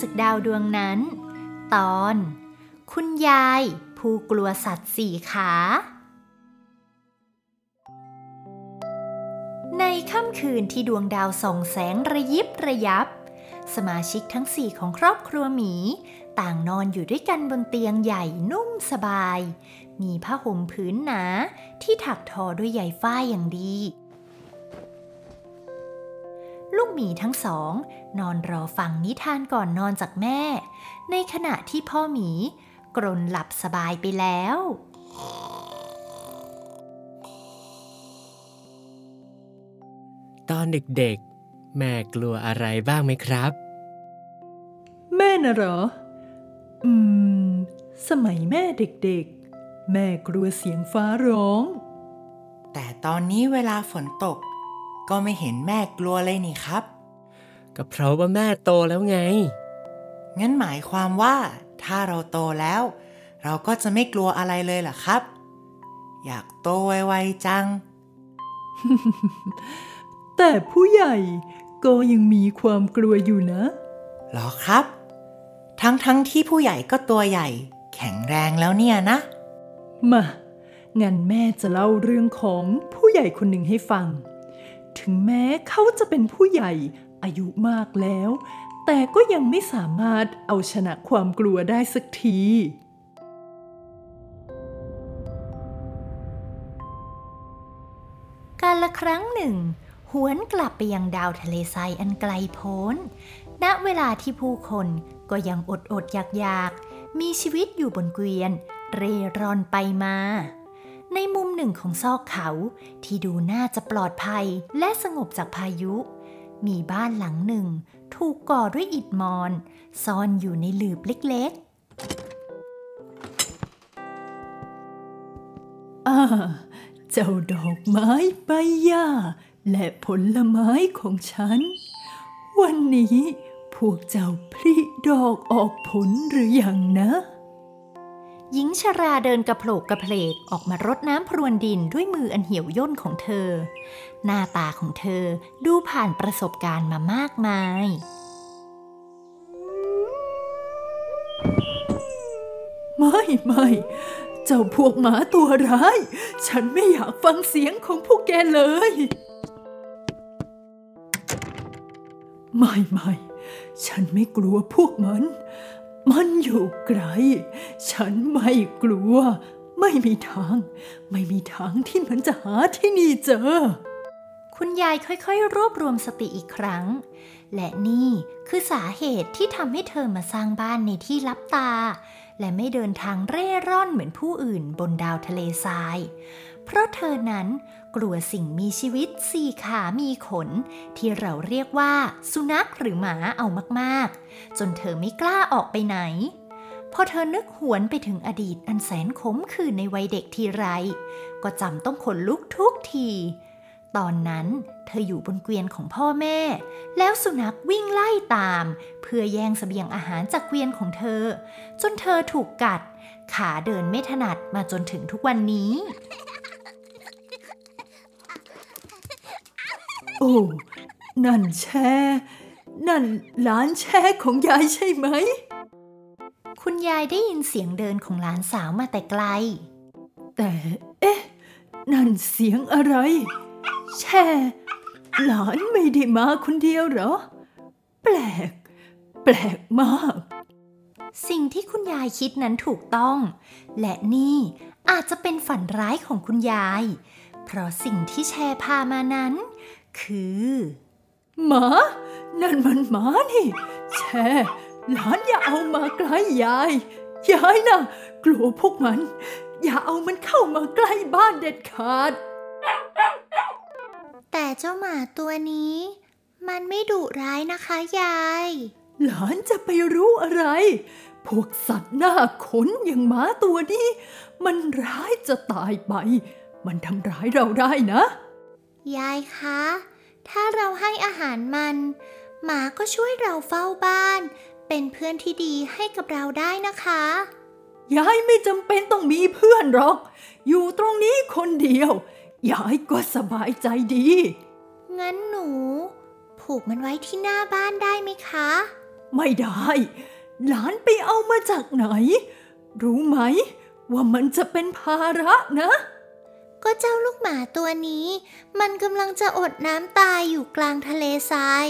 จากดาวดวงนั้น ตอน คุณยาย ผู้กลัวสัตว์สี่ขา ในค่ำคืนที่ดวงดาวส่องแสงระยิบระยับ สมาชิกทั้งสี่ของครอบครัวหมี ต่างนอนอยู่ด้วยกันบนเตียงใหญ่นุ่มสบาย มีผ้าห่มผืนหนาที่ถักทอด้วยใยฝ้ายอย่างดี หมีทั้งสอง นอนรอฟังนิทานก่อนนอนจากแม่ ในขณะที่พ่อหมี กรนหลับสบายไปแล้ว ตอนเด็กๆ แม่กลัวอะไรบ้างไหมครับ แม่น่ะเหรอ อืม สมัยแม่เด็กๆ แม่กลัวเสียงฟ้าร้อง แต่ตอนนี้เวลาฝนตก ก็ไม่เห็นแม่กลัวเลยนี่ครับ ก็เพราะว่าแม่โตแล้วไง งั้นหมายความว่า ถ้าเราโตแล้ว เราก็จะไม่กลัวอะไรเลยเหรอครับ อยากโตไวๆจัง แต่ผู้ใหญ่ก็ยังมีความกลัวอยู่นะ หรอครับ ทั้งๆทที่ผู้ใหญ่ก็ตัวใหญ่ แข็งแรงแล้วเนี่ยนะ มางั้นแม่จะเล่าเรื่องของผู้ใหญ่คนหนึ่งให้ฟัง ถึงแม้เขาจะเป็นผู้ใหญ่อายุมากแล้ว แต่ก็ยังไม่สามารถเอาชนะความกลัวได้สักที การละครั้งหนึ่ง หวนกลับไปยังดาวทะเลทรายอันไกลโพ้น ณ เวลาที่ผู้คนก็ยังอดอดอยากอยากๆมีชีวิตอยู่บนเกวียน เร่ร่อนไปมา ในมุมหนึ่งของซอกเขาที่ดูน่าจะปลอดภัยและสงบจากพายุ มีบ้านหลังหนึ่ง ถูกก่อด้วยอิฐมอน ซ่อนอยู่ในหลืบเล็กอ่าเจ้าดอกไม้ใบหญ้าและผลไม้ของฉัน วันนี้พวกเจ้าพลิดอกออกผลหรืออยังนะ หญิงชราเดินกระโผลกกระเพลกออกมารดน้ำพรวนดินด้วยมืออันเหี่ยวย่นของเธอ หน้าตาของเธอดูผ่านประสบการณ์มามากมาย ไม่ไม่เจ้าพวกหมาตัวร้าย ฉันไม่อยากฟังเสียงของพวกแกเลย ไม่ไม่ฉันไม่กลัวพวกมัน มันอยู่ไกล ฉันไม่กลัว ไม่มีทาง ไม่มีทางที่มันจะหาที่นี่เจอ คุณยายค่อยๆ รวบรวมสติอีกครั้ง และนี่คือสาเหตุที่ทำให้เธอมาสร้างบ้านในที่ลับตา และไม่เดินทางเร่ร่อนเหมือนผู้อื่นบนดาวทะเลทราย เพราะเธอนั้น กลัวสิ่งมีชีวิตสี่ขามีขน ที่เราเรียกว่า สุนัขหรือหมาเอามากๆ จนเธอไม่กล้าออกไปไหน พอเธอนึกหวนไปถึงอดีตอันแสนขมขื่นในวัยเด็กทีไร ก็จำต้องขนลุกทุกที ตอนนั้นเธออยู่บนเกวียนของพ่อแม่ แล้วสุนัขวิ่งไล่ตาม เพื่อแย่งเสบียงอาหารจากเกวียนของเธอ จนเธอถูกกัด ขาเดินไม่ถนัดมาจนถึงทุกวันนี้ โอ้ นั่นแช่ นั่นหลานแช่ของยายใช่ไหม คุณยายได้ยินเสียงเดินของหลานสาวมาแต่ไกล แต่ เอ๊ะ นั่นเสียงอะไร แช่ หลานไม่ได้มาคนเดียวเหรอ แปลก แปลกมาก สิ่งที่คุณยายคิดนั้นถูกต้อง และนี่อาจจะเป็นฝันร้ายของคุณยาย เพราะสิ่งที่แชร์พามานั้น คือ หมา นั่นมันหมานี่ แช่ หลานอย่าเอามาใกล้ยาย ยายน่ะ กลัวพวกมัน อย่าเอามันเข้ามาใกล้บ้านเด็ดขาด แต่เจ้าหมาตัวนี้ มันไม่ดุร้ายนะคะยาย หลานจะไปรู้อะไร พวกสัตว์หน้าขนอย่างหมาตัวนี้ มันร้ายจะตายไป มันทำร้ายเราได้นะ ยายคะ ถ้าเราให้อาหารมัน หมาก็ช่วยเราเฝ้าบ้าน เป็นเพื่อนที่ดีให้กับเราได้นะคะ ยายไม่จำเป็นต้องมีเพื่อนหรอก อยู่ตรงนี้คนเดียว ยายก็สบายใจดี งั้นหนู ผูกมันไว้ที่หน้าบ้านได้ไหมคะ ไม่ได้ หลานไปเอามาจากไหน รู้ไหม ว่ามันจะเป็นภาระนะ ก็เจ้าลูกหมาตัวนี้ มันกำลังจะอดน้ำตายอยู่กลางทะเลทราย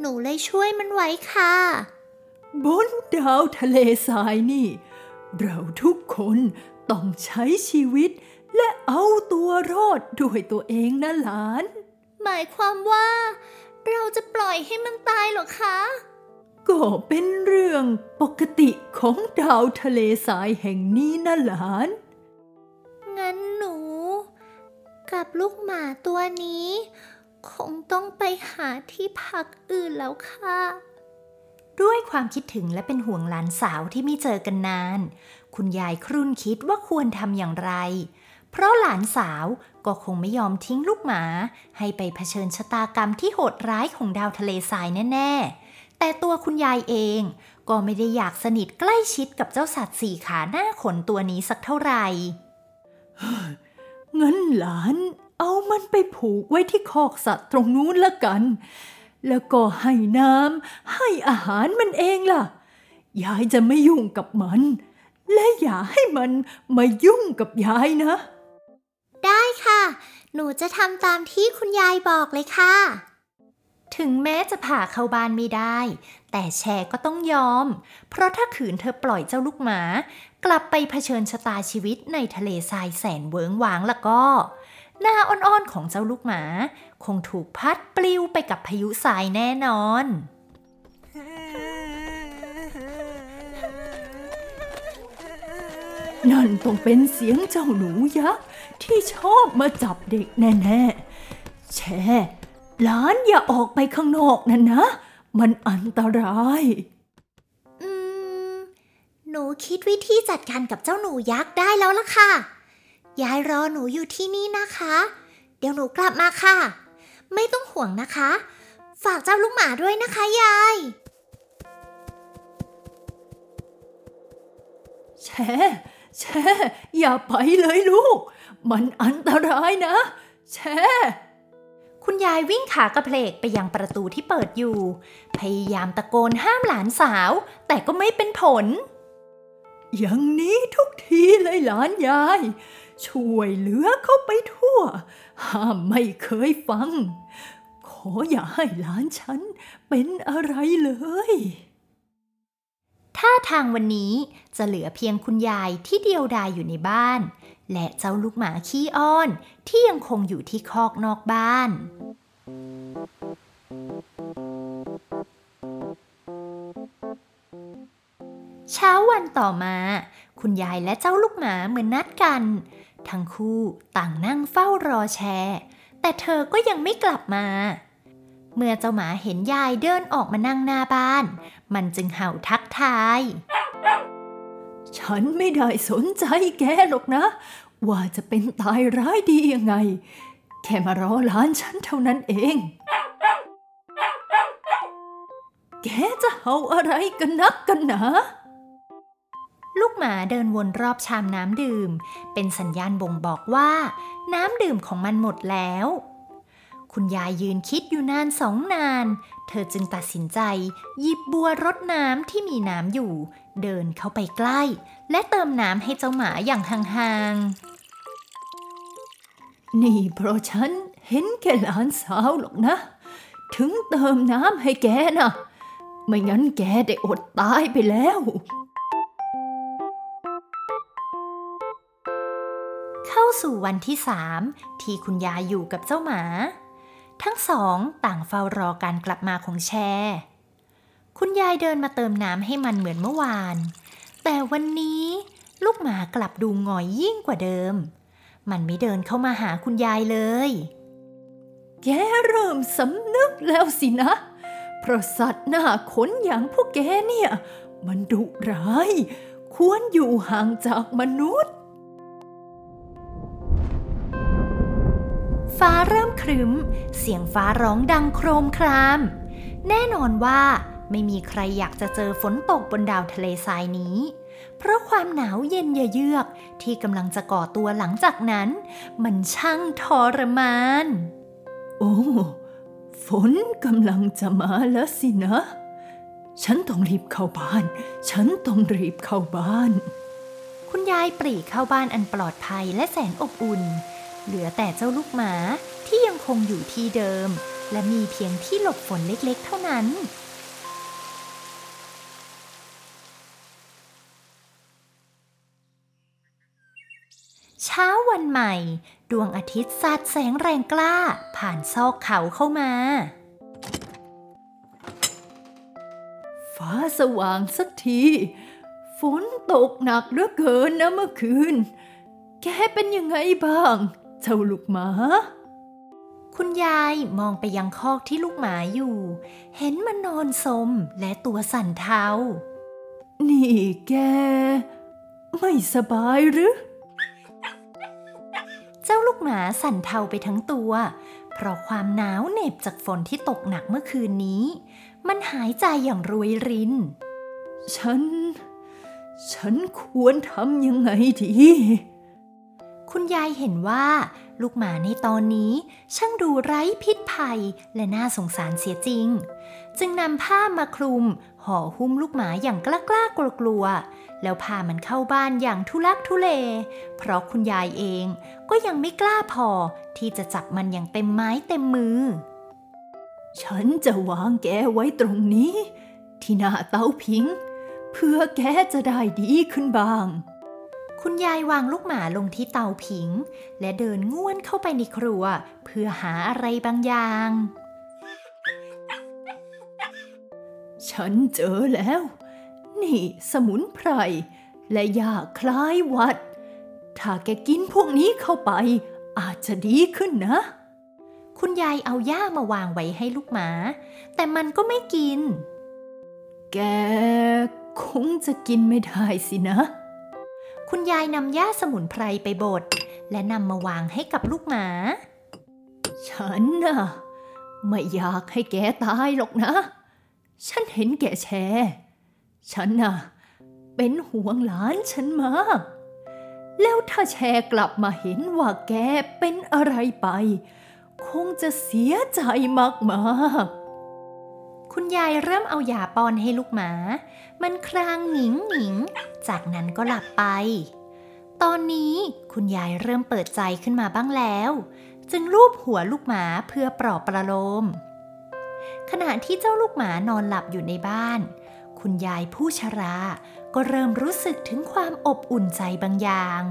หนูเลยช่วยมันไว้ค่ะ บนดาวทะเลทรายนี่ เราทุกคนต้องใช้ชีวิต และเอาตัวรอดด้วยตัวเองนะหลาน หมายความว่า เราจะปล่อยให้มันตายเหรอคะก็เป็นเรื่องปกติของดาวทะเลทรายแห่งนี้นะหลาน งั้นหนู กับลูกหมาตัวนี้ คงต้องไปหาที่พักอื่นแล้วค่ะ ด้วยความคิดถึงและเป็นห่วงหลานสาวที่ไม่เจอกันนาน คุณยายครุ่นคิดว่าควรทำอย่างไร เพราะหลานสาวก็คงไม่ยอมทิ้งลูกหมา ให้ไปเผชิญชะตากรรมที่โหดร้ายของดาวทะเลทรายแน่ๆ แต่ตัวคุณยายเองก็ไม่ได้อยากสนิทใกล้ชิดกับเจ้าสัตว์สี่ขาหน้าขนตัวนี้สักเท่าไหร่ งั้นหลานเอามันไปผูกไว้ที่คอกสัตว์ตรงนู้นละกัน แล้วก็ให้น้ำให้อาหารมันเองล่ะ ยายจะไม่ยุ่งกับมัน และอย่าให้มันมายุ่งกับยายนะ ได้ค่ะ หนูจะทำตามที่คุณยายบอกเลยค่ะ ถึงแม้จะผ่าเข้าบ้านไม่ได้ แต่แชร์ก็ต้องยอม เพราะถ้าขืนเธอปล่อยเจ้าลูกหมา กลับไปเผชิญชะตาชีวิตในทะเลทรายแสนเวิงหวางแล้วก็ หน้าอ่อนๆของเจ้าลูกหมา คงถูกพัดปลิวไปกับพายุทรายแน่นอนนั่นต้องเป็นเสียงเจ้าหนูยักษ์ที่ชอบมาจับเด็กแน่ ๆ แช่ หลานอย่าออกไปข้างนอกนั่นนะ มันอันตราย อืม หนูคิดวิธีจัดการกับเจ้าหนูยักษ์ได้แล้วล่ะค่ะ ยายรอหนูอยู่ที่นี่นะคะ เดี๋ยวหนูกลับมาค่ะ ไม่ต้องห่วงนะคะ ฝากเจ้าลูกหมาด้วยนะคะยาย แช่ แช่ อย่าไปเลยลูก มันอันตรายนะ แช่ คุณยายวิ่งขากระเพลกไปยังประตูที่เปิดอยู่ พยายามตะโกนห้ามหลานสาว แต่ก็ไม่เป็นผล อย่างนี้ทุกทีเลยหลานยาย ช่วยเหลือเขาไปทั่ว ห้ามไม่เคยฟัง ขออย่าให้หลานฉันเป็นอะไรเลยท่าทางวันนี้จะเหลือเพียงคุณยายที่เดียวดายอยู่ในบ้าน และเจ้าลูกหมาขี้อ้อน ที่ยังคงอยู่ที่คอกนอกบ้าน เช้าวันต่อมา คุณยายและเจ้าลูกหมาเหมือนนัดกัน ทั้งคู่ต่างนั่งเฝ้ารอแชร์ แต่เธอก็ยังไม่กลับมา เมื่อเจ้าหมาเห็นยายเดินออกมานั่งหน้าบ้าน มันจึงเห่าทักทาย ฉันไม่ได้สนใจแกหรอกนะ ว่าจะเป็นตายร้ายดียังไง แค่มารอหลานฉันเท่านั้นเอง แกจะเห่าอะไรกันนักกันหนาลูกหมาเดินวนรอบชามน้ำดื่ม เป็นสัญญาณบ่งบอกว่า น้ำดื่มของมันหมดแล้ว คุณยายยืนคิดอยู่นานสองนาน เธอจึงตัดสินใจ หยิบบัวรดน้ำที่มีน้ำอยู่ เดินเข้าไปใกล้ และเติมน้ำให้เจ้าหมาอย่างห่างนี่เพราะฉันเห็นแกหลานสาวหรอกนะ ถึงเติมน้ำให้แกนะไม่งั้นแกได้อดตายไปแล้วๆเข้าสู่วันที่สามที่คุณยายอยู่กับเจ้าหมา ทั้งสองต่างเฝ้ารอการกลับมาของแชร์ คุณยายเดินมาเติมน้ำให้มันเหมือนเมื่อวาน แต่วันนี้ลูกหมากลับดูหงอยยิ่งกว่าเดิม มันไม่เดินเข้ามาหาคุณยายเลย แกเริ่มสำนึกแล้วสินะ เพราะสัตว์หน้าขนอย่างพวกแกเนี่ย มันดุร้าย ควรอยู่ห่างจากมนุษย์ ฟ้าเริ่มครึ้ม เสียงฟ้าร้องดังโครมคราม แน่นอนว่า ไม่มีใครอยากจะเจอฝนตกบนดาวทะเลทรายนี้ เพราะความหนาวเย็นเยือกที่กำลังจะก่อตัวหลังจากนั้น มันช่างทรมาน โอ้ ฝนกำลังจะมาแล้วสินะแฉันต้องรีบเข้าบ้าน ฉันต้องรีบเข้าบ้าน คุณยายปรีเข้าบ้านอันปลอดภัยและแสนอบอุ่น เหลือแต่เจ้าลูกหมาที่ยังคงอยู่ที่เดิม และมีเพียงที่หลบฝนเล็กๆ เท่านั้น ช้าวันใหม่ ดวงอาทิตย์สาดแสงแรงกล้า ผ่านซอกเขาเข้ามา ฟ้าสว่างสักที ฝนตกหนักเหลือเกินนะเมื่อคืน แกเป็นยังไงบ้าง เจ้าลูกหมา คุณยายมองไปยังคอกที่ลูกหมาอยู่ เห็นมันนอนสมและตัวสั่นเทานี่แก ไม่สบายหรือเจ้าลู กหมาสั่นเทาไปทั้งตัว เพราะความหนาวเหน็บจากฝนที่ตกหนักเมื่อคืนนี้ มันหายใจอย่างรวยริน ฉัน ฉันควรทำยังไงดี คุณยายเห็นว่า ลูกหมาในตอนนี้ ช่างดูไร้พิษภัยและน่าสงสารเสียจริง จึงนำผ้ามาคลุม ห่อหุ้มลูกหมาอย่างกล้ากล้ากลัวๆแล้วพามันเข้าบ้านอย่างทุลักทุเล เพราะคุณยายเองก็ยังไม่กล้าพอที่จะจับมันอย่างเต็มไม้เต็มมือ ฉันจะวางแกไว้ตรงนี้ ที่หน้าเตาผิง เพื่อแกจะได้ดีขึ้นบ้าง คุณยายวางลูกหมาลงที่เตาผิง และเดินง่วนเข้าไปในครัว เพื่อหาอะไรบางอย่าง ฉันเจอแล้ว นี่สมุนไพร และยาคล้ายวัด ถ้าแกกินพวกนี้เข้าไป อาจจะดีขึ้นนะ คุณยายเอาย่ามาวางไว้ให้ลูกหมา แต่มันก็ไม่กิน แกคงจะกินไม่ได้สินะ คุณยายนำย่าสมุนไพรไปบด และนำมาวางให้กับลูกหมา ฉันน่ะ ไม่อยากให้แกตายหรอกนะ ฉันเห็นแกแชร์ฉันน่ะ เป็นห่วงหลานฉันมาก แล้วถ้าแชร์กลับมาเห็นว่าแกเป็นอะไรไป คงจะเสียใจมากๆ คุณยายเริ่มเอายาป้อนให้ลูกหมา มันครางหงิงหงิง จากนั้นก็หลับไป ตอนนี้คุณยายเริ่มเปิดใจขึ้นมาบ้างแล้ว จึงลูบหัวลูกหมาเพื่อปลอบประโลม ขณะที่เจ้าลูกหมานอนหลับอยู่ในบ้าน คุณยายผู้ชรา ก็เริ่มรู้สึกถึงความอบอุ่นใจบางอย่าง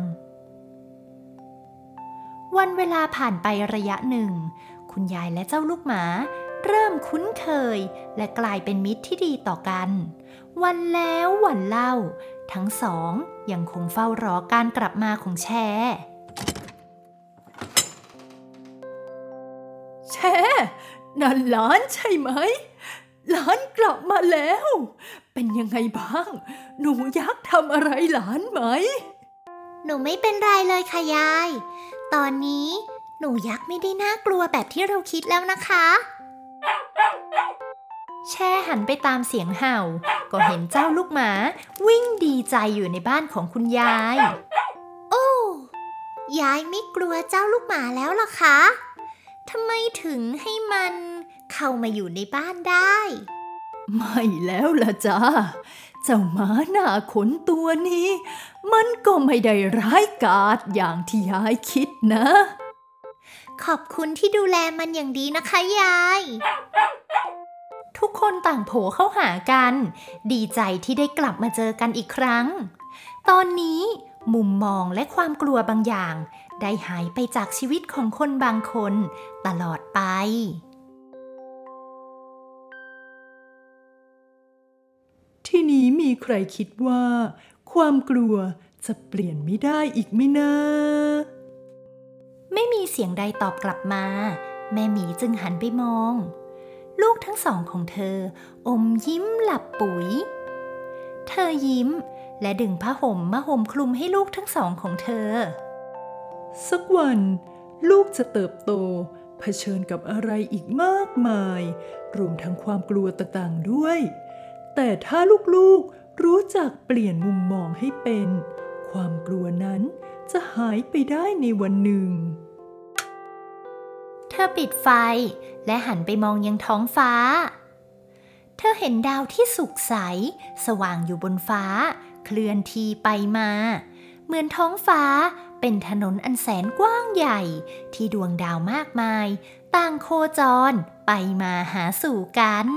วันเวลาผ่านไประยะหนึ่ง คุณยายและเจ้าลูกหมา เริ่มคุ้นเคย และกลายเป็นมิตรที่ดีต่อกัน วันแล้ววันเล่า ทั้งสองยังคงเฝ้ารอการกลับมาของแชร์แช่นั่นหลานใช่ไหมหลานกลับมาแล้ว เป็นยังไงบ้าง หนูยักษ์ทำอะไรหลานไหม หนูไม่เป็นไรเลยค่ะยาย ตอนนี้หนูยักษ์ไม่ได้น่ากลัวแบบที่เราคิดแล้วนะคะ แช่หันไปตามเสียงเห่า ก็เห็นเจ้าลูกหมา วิ่งดีใจอยู่ในบ้านของคุณยาย โอ้ยายไม่กลัวเจ้าลูกหมาแล้วเหรอคะทำไมถึงให้มันเข้ามาอยู่ในบ้านได้ ไม่แล้วล่ะจ้าเจ้าหมาหน้าขนตัวนี้ มันก็ไม่ได้ร้ายกาจอย่างที่ยายคิดนะ ขอบคุณที่ดูแลมันอย่างดีนะคะยาย ทุกคนต่างโผเข้าหากัน ดีใจที่ได้กลับมาเจอกันอีกครั้ง ตอนนี้มุมมองและความกลัวบางอย่าง ได้หายไปจากชีวิตของคนบางคน ตลอดไป ที่นี้มีใครคิดว่า ความกลัวจะเปลี่ยนไม่ได้อีกไหมนะ ไม่มีเสียงใดตอบกลับมา แม่หมีจึงหันไปมอง ลูกทั้งสองของเธอ อมยิ้มหลับปุ๋ย เธอยิ้มและดึงผ้าห่มมาห่มคลุมให้ลูกทั้งสองของเธอ สักวัน ลูกจะเติบโต เผชิญกับอะไรอีกมากมาย รวมทั้งความกลัวต่างๆด้วย แต่ถ้าลูกๆรู้จักเปลี่ยนมุมมองให้เป็น ความกลัวนั้นจะหายไปได้ในวันหนึ่ง เธอปิดไฟและหันไปมองยังท้องฟ้า เธอเห็นดาวที่สุกใส สว่างอยู่บนฟ้า เคลื่อนที่ไปมา เหมือนท้องฟ้าเป็นถนนอันแสนกว้างใหญ่ ที่ดวงดาวมากมาย ต่างโคจรไปมาหาสู่กัน